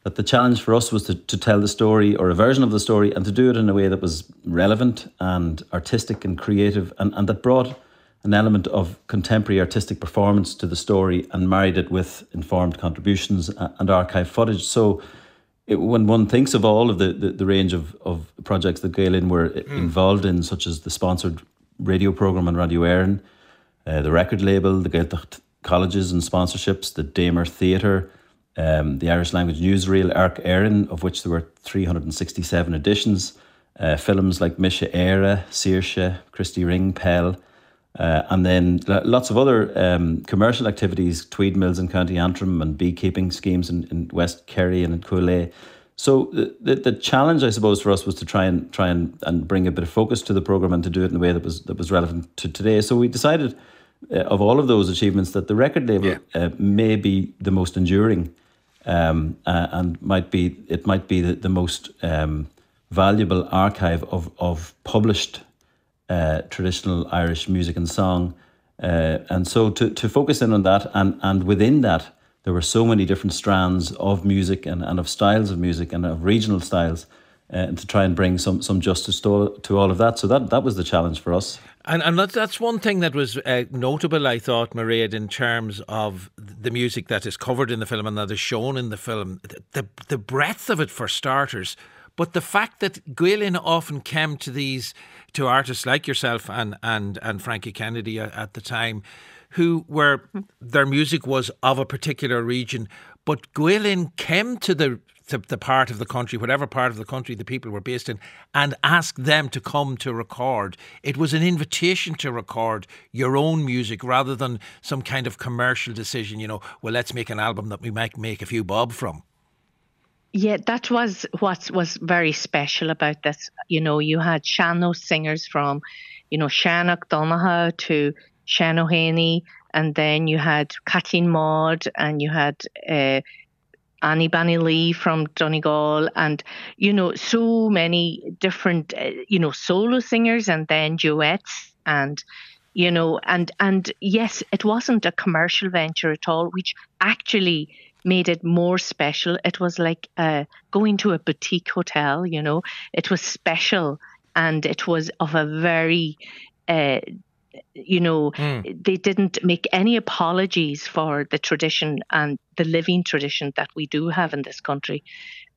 that the challenge for us was to, to tell the story or a version of the story and to do it in a way that was relevant and artistic and creative and, and that brought an element of contemporary artistic performance to the story and married it with informed contributions and archive footage. So it, when one thinks of all of the, the, the range of, of projects that Gael Linn were involved in, such as the sponsored radio program on Radio Éireann, uh, the record label, the Gaeltacht colleges and sponsorships, the Damer Theatre, um, the Irish language newsreel Amharc Éireann, of which there were 367 editions, uh, films like Mise Éire, Saoirse, Christy Ring, Peil, uh, and then lots of other um, commercial activities, Tweed Mills in County Antrim and beekeeping schemes in, in West Kerry and in Cooley. So the, the, the challenge, I suppose, for us was to try and try and, and bring a bit of focus to the program and to do it in a way that was that was relevant to today. So we decided, uh, of all of those achievements, that the record label uh, may be the most enduring, um, uh, and might be it might be the, the most um, valuable archive of of published uh, traditional Irish music and song. Uh, and so to, to focus in on that, and, and within that, there were so many different strands of music and, and of styles of music and of regional styles. uh, and to try and bring some some justice to, to all of that. So that that was the challenge for us. And and that's, that's one thing that was uh, notable, I thought, Mairead, in terms of the music that is covered in the film and that is shown in the film. The the breadth of it, for starters, but the fact that Gael Linn often came to these to artists like yourself and and and Frankie Kennedy at the time, who were their music was of a particular region, but Gael Linn came to the the part of the country, whatever part of the country the people were based in, and ask them to come to record. It was an invitation to record your own music rather than some kind of commercial decision, you know, well, let's make an album that we might make a few bob from. Yeah, that was what was very special about this. You know, you had Sean-nós singers from, you know, Seán 'ac Dhonncha to Sean O'Haney, and then you had Kathleen Maud, and you had uh, Annie Banny Lee from Donegal, and you know so many different uh, you know solo singers and then duets and you know and and yes, it wasn't a commercial venture at all, which actually made it more special. It was like uh, going to a boutique hotel, you know. It was special and it was of a very uh, you know, mm. they didn't make any apologies for the tradition and the living tradition that we do have in this country.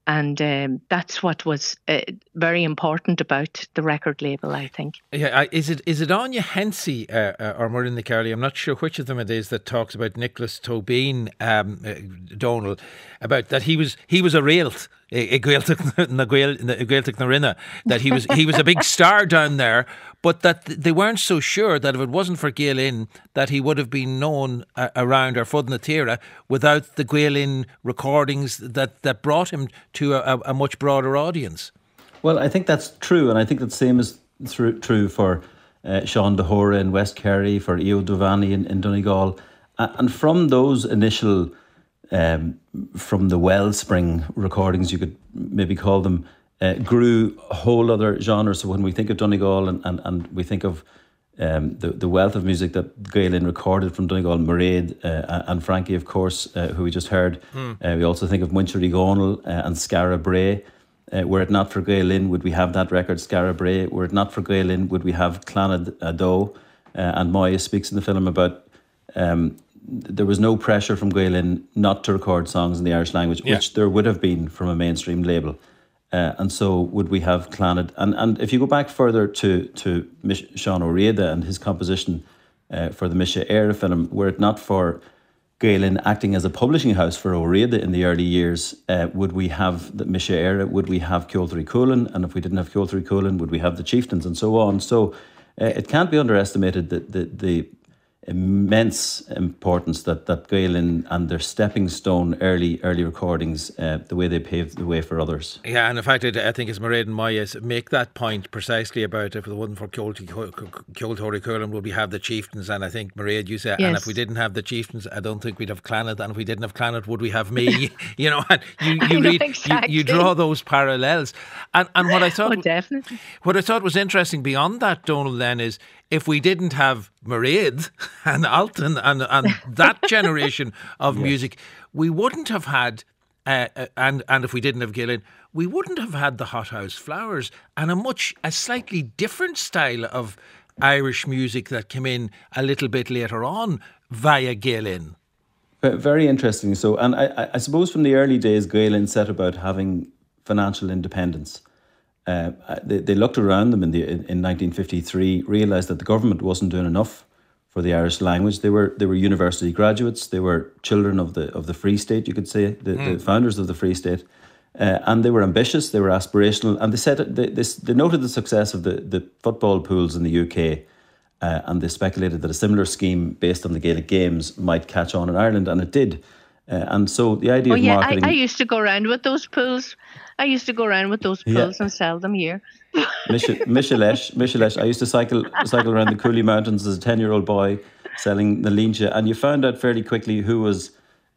And um, that's what was uh, very important about the record label, I think. Yeah, is it is it Áine Hensey uh, uh, or Marinda Carley? I'm not sure which of them it is that talks about Nicholas Tobin um, uh, Donal about that he was he was a realt i Gaeltach na Gaeltach na rinne that he was he was a big star down there, but that they weren't so sure that if it wasn't for Gael Linn that he would have been known uh, around our Fud na Tira without the Gael Linn recordings that, that brought him to a, a, much broader audience. Well, I think that's true, and I think the same is true, true for uh, Seán de hÓra in West Kerry, for Aodh Ó Duibheannaigh in, in Donegal, and from those initial um, from the wellspring recordings, you could maybe call them, uh, grew a whole other genre. So when we think of Donegal and, and, and we think of um, the, the wealth of music that Gael Linn recorded from Donegal, Mairead uh, and Frankie, of course, uh, who we just heard. Mm. Uh, we also think of Muintir Gonal uh, and Skara Brae. Uh, were it not for Gael Linn, would we have that record, Skara Brae? Were it not for Gael Linn, would we have Clannad Ado? Uh, and Moya speaks in the film about um, there was no pressure from Gael Linn not to record songs in the Irish language, yeah. which there would have been from a mainstream label. Uh, and so would we have Clannad. And, and if you go back further to, to Sean O'Riada and his composition uh, for the Mise Éire film, were it not for Gael Linn acting as a publishing house for O'Riada in the early years, uh, would we have the Mise Éire? Would we have Ceoltóirí Chulainn? And if we didn't have Ceoltóirí Chulainn, would we have the Chieftains and so on? So uh, it can't be underestimated that the, the immense importance that that Gael Linn and their stepping stone early early recordings, uh, the way they paved the way for others. Yeah, and in fact, I think it's Mairead and Moya make that point precisely about if it wasn't for Ceoltóirí Chulainn, would we have the chieftains? And I think Mairead, you said, yes. and if we didn't have the chieftains, I don't think we'd have Clannad, and if we didn't have Clannad, would we have me? you know, and you you read exactly. you, you, draw those parallels, and and what I thought, oh, definitely, what I thought was interesting beyond that, Donal, then is if we didn't have Mairead and Altan and, and that generation of yes. music, we wouldn't have had, uh, uh, and, and if we didn't have Gael Linn, we wouldn't have had the Hothouse Flowers and a much, a slightly different style of Irish music that came in a little bit later on via Gael Linn. Very interesting. So, and I, I suppose from the early days, Gael Linn set about having financial independence. Uh, they, they looked around them in, the, in, in 1953, realised that the government wasn't doing enough for the Irish language. They were they were university graduates. They were children of the of the Free State, you could say, the, mm. the hmm. founders of the Free State, uh, and they were ambitious. They were aspirational, and they said they, they, they noted the success of the the football pools in the UK. Uh, and they speculated that a similar scheme based on the Gaelic Games might catch on in Ireland, and it did. Uh, and so the idea oh, of yeah, marketing. I, I used to go around with those pools I used to go around with those pools yeah. and sell them here. Michelesh, Michelesh. I used to cycle cycle around the Cooley Mountains as a ten year old boy selling the linja, and you found out fairly quickly who was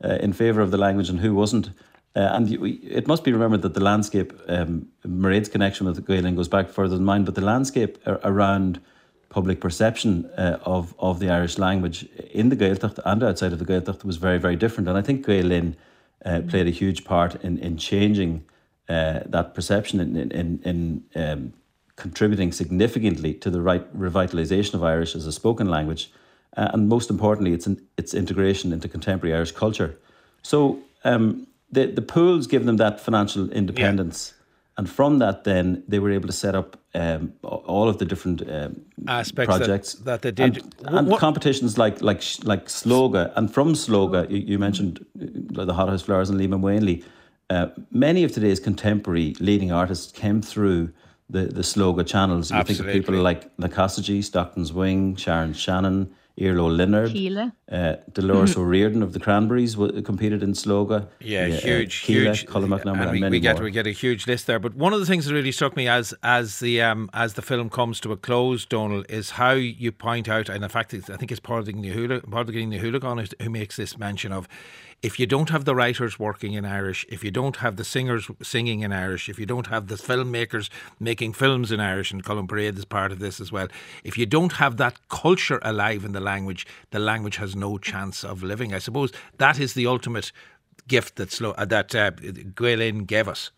uh, in favour of the language and who wasn't. Uh, and you, it must be remembered that the landscape, um, Mairead's connection with Gaelic goes back further than mine, but the landscape around public perception uh, of of the Irish language in the Gaeltacht and outside of the Gaeltacht was very very different. And I think Gael Linn uh, played a huge part in in changing uh, that perception in in, in um, contributing significantly to the right revitalization of Irish as a spoken language, uh, and most importantly, its its integration into contemporary Irish culture. So um, the the pools give them that financial independence. Yeah. And from that, then they were able to set up um, all of the different um, aspects projects that, that they did, and, and competitions like like like Slógadh. And from Slógadh, you, you mentioned uh, the Hothouse Flowers and Liam Ó Maonlaí. Uh, many of today's contemporary leading artists came through the the Slógadh channels. You Absolutely. think of people like Na Stockton's Wing, Sharon Shannon, Earlo Linnard, Kíla. Uh, Dolores mm-hmm. O'Riordan of the Cranberries w- competed in Slógadh. Yeah, yeah huge, uh, Kíla, huge. Colin McNamara, and we, we get more. we get a huge list there. But one of the things that really struck me as as the um, as the film comes to a close, Donal, is how you point out, and in fact, I think it's Pádraig Ní Shúilleabháin who makes this mention of if you don't have the writers working in Irish, if you don't have the singers singing in Irish, if you don't have the filmmakers making films in Irish, and Colin Parade is part of this as well, if you don't have that culture alive in the language, the language has no chance of living. I suppose that is the ultimate gift that Slo- uh, that uh, Gael Linn gave us.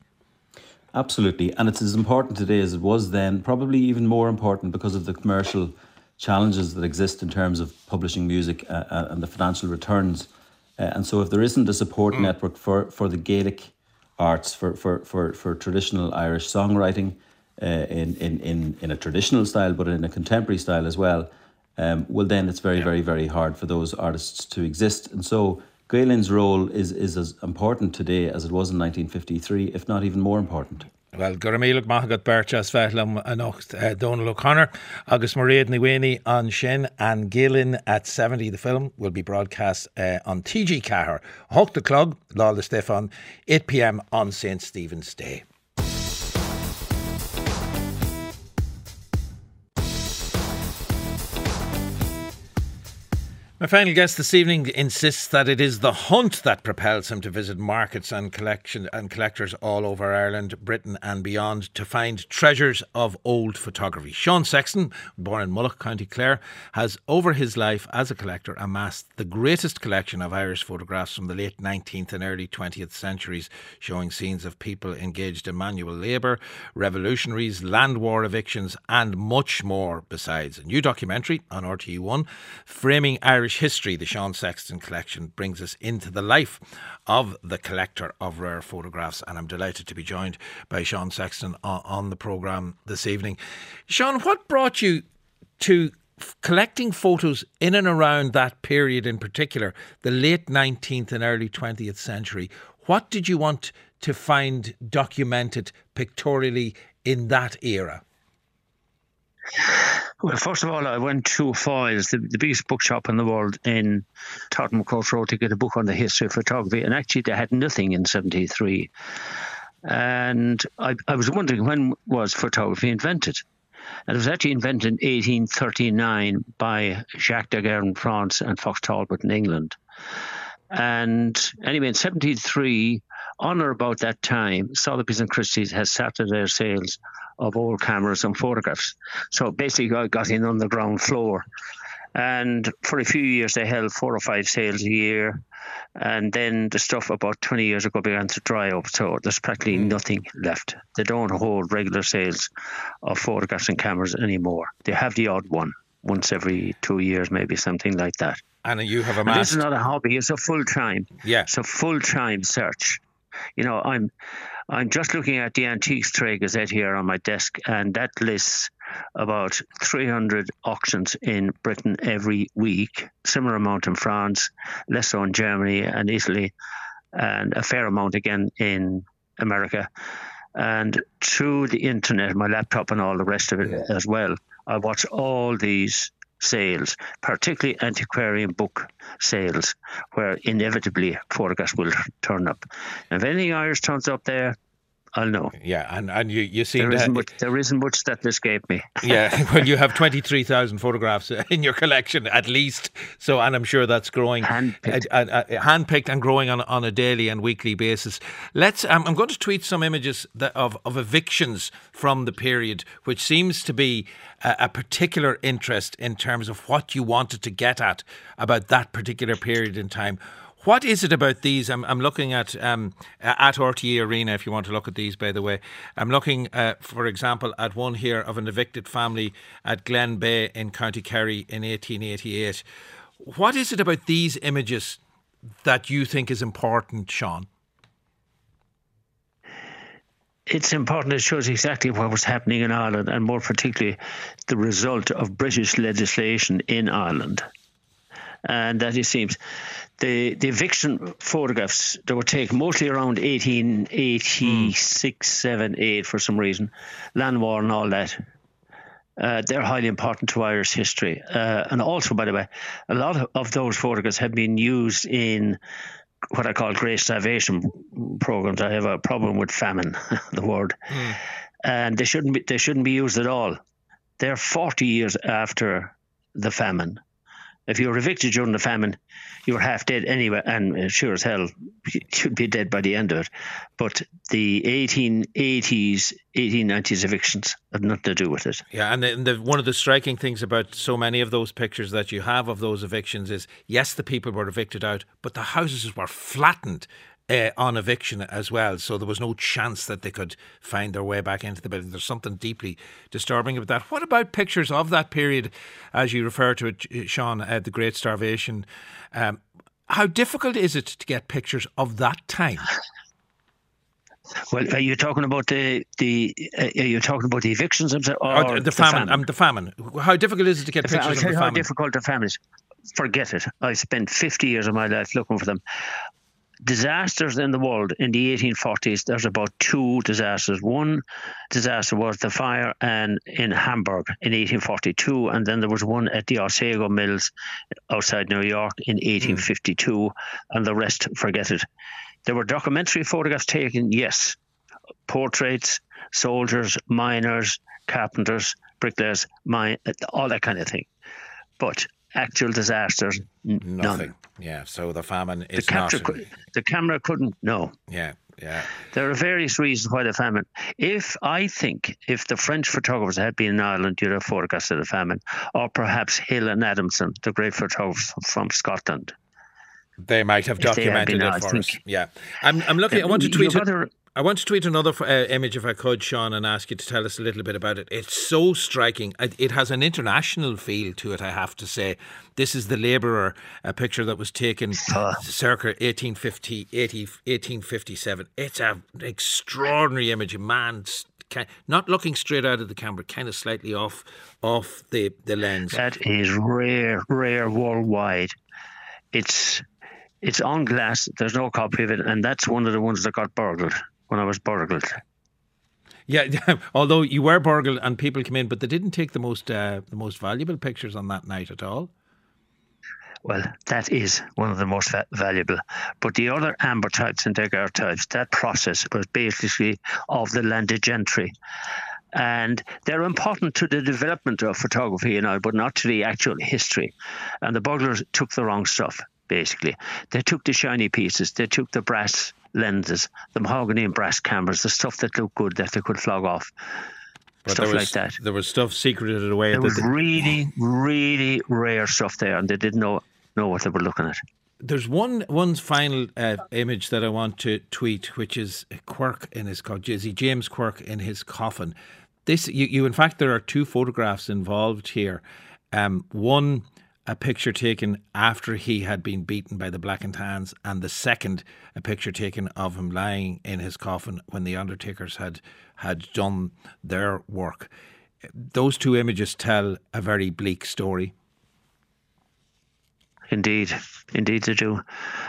Absolutely, and it's as important today as it was then. Probably even more important because of the commercial challenges that exist in terms of publishing music uh, uh and the financial returns uh, and so, if there isn't a support mm. network for, for the Gaelic arts, for, for, for, for traditional Irish songwriting uh, in, in, in, in a traditional style, but in a contemporary style as well, um, well, then it's very, yeah. very, very hard for those artists to exist. And so, Gael Linn's role is, is as important today as it was in 1953, if not even more important. Well gur méach maigad bertas felam a uh, Donal O'Connor agus mar réad na on sin and Gael Linn at 70 the film will be broadcast uh, on TG Cahar, Hocht the Club, Lala Stefan, 8pm on St Stephen's Day. My final guest this evening insists that it is the hunt that propels him to visit markets and collection and collectors all over Ireland, Britain, and beyond to find treasures of old photography. Sean Sexton, born in Mullagh, County Clare, has over his life as a collector amassed the greatest collection of Irish photographs from the late 19th and early 20th centuries, showing scenes of people engaged in manual labour, revolutionaries, land war evictions, and much more besides. A new documentary on RTE1 framing Irish Irish history, the Sean Sexton collection brings us into the life of the collector of rare photographs. And I'm delighted to be joined by Sean Sexton on, the programme this evening. Sean, what brought you to collecting photos in and around that period in particular, the late 19th and early 20th century? What did you want to find documented pictorially in that era? Well, first of all, I went to Foyles, the, the biggest bookshop in the world in Tottenham Court Road to get a book on the history of photography, and actually they had nothing in '73. And I, I was wondering when was photography invented? And it was actually invented in 1839 by Jacques Daguerre in France and Fox Talbot in England. And anyway, in 73, on or about that time, Sotheby's and Christie's has their sales of old cameras and photographs. So basically, I got in on the ground floor. And for a few years, they held four or five sales a year. And then the stuff about 20 years ago began to dry up. So there's practically mm. nothing left. They don't hold regular sales of photographs and cameras anymore. They have the odd one once every two years, maybe something like that. And you have a mask. This is not a hobby, it's a full time. Yeah. It's a full time search. You know, I'm I'm just looking at the Antiques Trade Gazette here on my desk, and that lists about 300 auctions in Britain every week, similar amount in France, less so in Germany and Italy, and a fair amount again in America. And through the internet, my laptop, and all the rest of it yeah. as well, I watch all these sales, particularly antiquarian book sales, where inevitably photographs will turn up. And if anything Irish turns up there, I'll know. Yeah, and, and you, you seem there isn't, much, there isn't much that escaped me. yeah, well, you have 23,000 photographs in your collection at least. So, and I'm sure that's growing. Handpicked. Uh, uh, handpicked and growing on, on a daily and weekly basis. Let's, um, I'm going to tweet some images that, of, of evictions from the period, which seems to be a, a particular interest in terms of what you wanted to get at about that particular period in time. What is it about these? I'm, I'm looking at um, at RTE Arena. If you want to look at these, by the way, I'm looking, uh, for example, at one here of an evicted family at Glenbeigh in County Kerry in 1888. What is it about these images that you think is important, Sean? it's important. It shows exactly what was happening in Ireland, and more particularly, the result of British legislation in Ireland. And that it seems the the eviction photographs that were taken mostly around 1886, mm. 7, 8 for some reason, land war and all that. Uh, they're highly important to Irish history. Uh, and also, by the way, a lot of, of those photographs have been used in what I call great starvation programs. I have a problem with famine, the word, mm. and they shouldn't be they shouldn't be used at all. They're forty years after the famine. If you were evicted during the famine, you were half dead anyway, and uh, sure as hell you'd be dead by the end of it. But the 1880s, 1890s evictions had nothing to do with it. Yeah, and, the, and the, one of the striking things about so many of those pictures that you have of those evictions is yes, the people were evicted out, but the houses were flattened uh, on eviction as well. So there was no chance that they could find their way back into the building. There's something deeply disturbing about that. What about pictures of that period, as you refer to it, Sean, uh, the Great Starvation? Um, how difficult is it to get pictures of that time? Well, are you talking about the the? Uh, are you talking about the evictions or, or the, famine? Um, the famine. How difficult is it to get the pictures fa- of the how famine? difficult the famine is. Forget it. I spent 50 years of my life looking for them disasters in the world in the 1840s, there's about two disasters. One disaster was the fire and in Hamburg in 1842, and then there was one at the Oswego Mills outside New York in 1852, mm. and the rest, forget it. There were documentary photographs taken, yes, portraits, soldiers, miners, carpenters, bricklayers, mine, all that kind of thing. But actual disasters, Nothing. none. Yeah, so the famine is the, not. Could, the camera couldn't. No. Yeah, yeah. There are various reasons why the famine. If I think if the French photographers had been in Ireland, you'd have of the famine, or perhaps Hill and Adamson, the great photographers from Scotland. They might have documented been, it for us. Yeah, I'm. I'm looking. I want to tweet. It. I want to tweet another uh, image, if I could, Sean, and ask you to tell us a little bit about it. It's so striking. It has an international feel to it, I have to say. This is the labourer, a picture that was taken uh. circa 1850, 80, 1857. It's an extraordinary image. A man not looking straight out of the camera, kind of slightly off off the, the lens. That is rare, rare worldwide. It's it's on glass. There's no copy of it, and that's one of the ones that got burgled when I was burgled. Yeah, although you were burgled and people came in, but they didn't take the most uh, the most valuable pictures on that night at all. Well, that is one of the most va- valuable. But the other ambrotypes and daguerreotypes, that process was basically of the landed gentry. And they're important to the development of photography, you know, but not to the actual history. And the burglars took the wrong stuff, basically. They took the shiny pieces, they took the brass lenses, the mahogany and brass cameras, the stuff that looked good that they could flog off. But stuff was, like that. There was stuff secreted away. There was really, really rare stuff there, and they didn't know know what they were looking at. There's one one final uh, image that I want to tweet, which is Quirke in his coffin. James Quirke in his coffin. This you, you in fact there are two photographs involved here. Um, one a picture taken after he had been beaten by the Black and Tans, and the second, a picture taken of him lying in his coffin when the Undertakers had had done their work. Those two images tell a very bleak story. Indeed, indeed they do.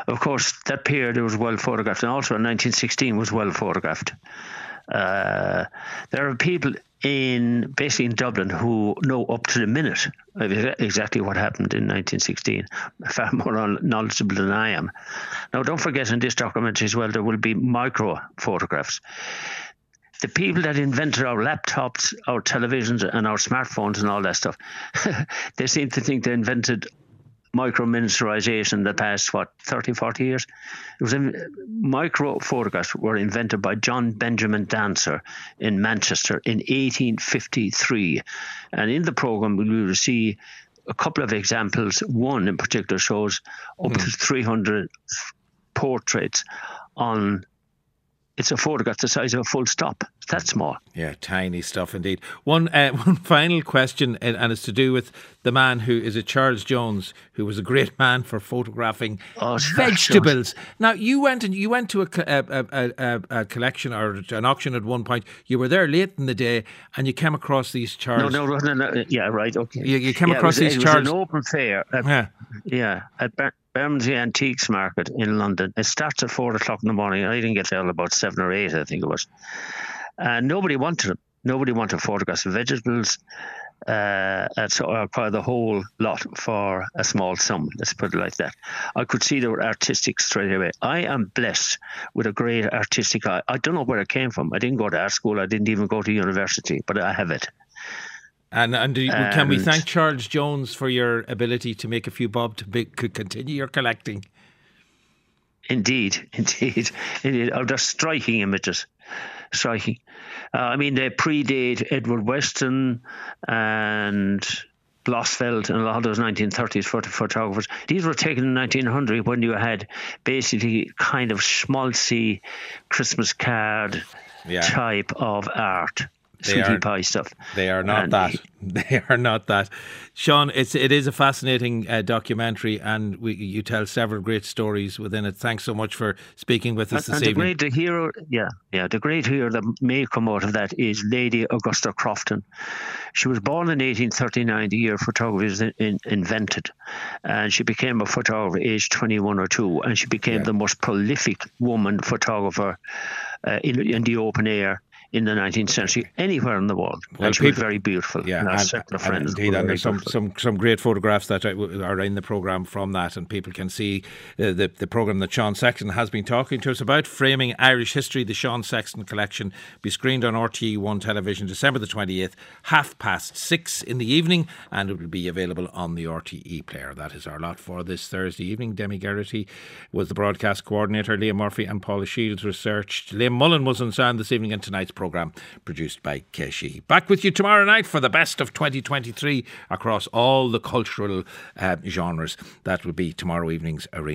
Of course, that period was well photographed, and also in 1916 was well photographed. Uh, there are people in basically in Dublin who know up to the minute exactly what happened in 1916, far more knowledgeable than I am. Now, don't forget in this documentary as well, there will be micro photographs. The people that invented our laptops, our televisions, and our smartphones and all that stuff, they seem to think they invented micro miniaturization the past what 30 40 years it was in, micro photographs were invented by John Benjamin Dancer in Manchester in 1853 and in the program we will see a couple of examples. One in particular shows up Hmm. to 300 portraits on. It's a photograph the size of a full stop. It's that small. Yeah, tiny stuff indeed. One uh, one final question, and, and it's to do with the man who is a Charles Jones, who was a great man for photographing Oh, vegetables. Now you went and you went to a, a, a, a, a collection or an auction at one point. You were there late in the day, and you came across these Charles. no, no, no, no. Yeah, right. Okay. You- you came Yeah, across was- these it was Charles- an open fair. At, Yeah. yeah, at Bermondsey Antiques Market in London. It starts at four o'clock in the morning. I didn't get there about seven or eight, I think it was. And nobody wanted them. Nobody wanted photographs of vegetables. Uh, so I acquired the whole lot for a small sum. Let's put it like that. I could see they were artistic straight away. I am blessed with a great artistic eye. I don't know where it came from. I didn't go to art school. I didn't even go to university, but I have it. And and do you, can we thank Charles Jones for your ability to make a few bob to be, could continue your collecting? Indeed, indeed, indeed. Oh, they're striking images, striking. Uh, I mean, they predate Edward Weston and Blossfeldt and a lot of those 1930s photo- photographers. These were taken in 1900 when you had basically kind of schmaltzy Christmas card Yeah. type of art, sweetie are- pie stuff. They are not And that. They are not that. Sean, it's it is a fascinating uh, documentary, and we, you tell several great stories within it. Thanks so much for speaking with us And, this and the evening. great the hero, yeah, yeah, the great hero that may come out of that is Lady Augusta Crofton. She was born in 1839, the year photography was in, in- invented, and she became a photographer aged 21 or two, and she became the most prolific woman photographer uh, in, in the open air. In the 19th century, anywhere in the world, Well, and she was very beautiful. Yeah, and and, and indeed, and there's some, some some great photographs that are in the program from that, and people can see uh, the the program that Sean Sexton has been talking to us about, framing Irish history. The Sean Sexton collection be screened on RTE One television December the twenty eighth, half past six in the evening, and it will be available on the RTE player. That is our lot for this Thursday evening. Demi Geraghty was the broadcast coordinator. Liam Murphy and Paula Shields researched. Liam Mullen was on sound this evening, and tonight's program produced by Keshi. Back with you tomorrow night for the best of 2023 across all the cultural uh, genres. That will be tomorrow evening's arena.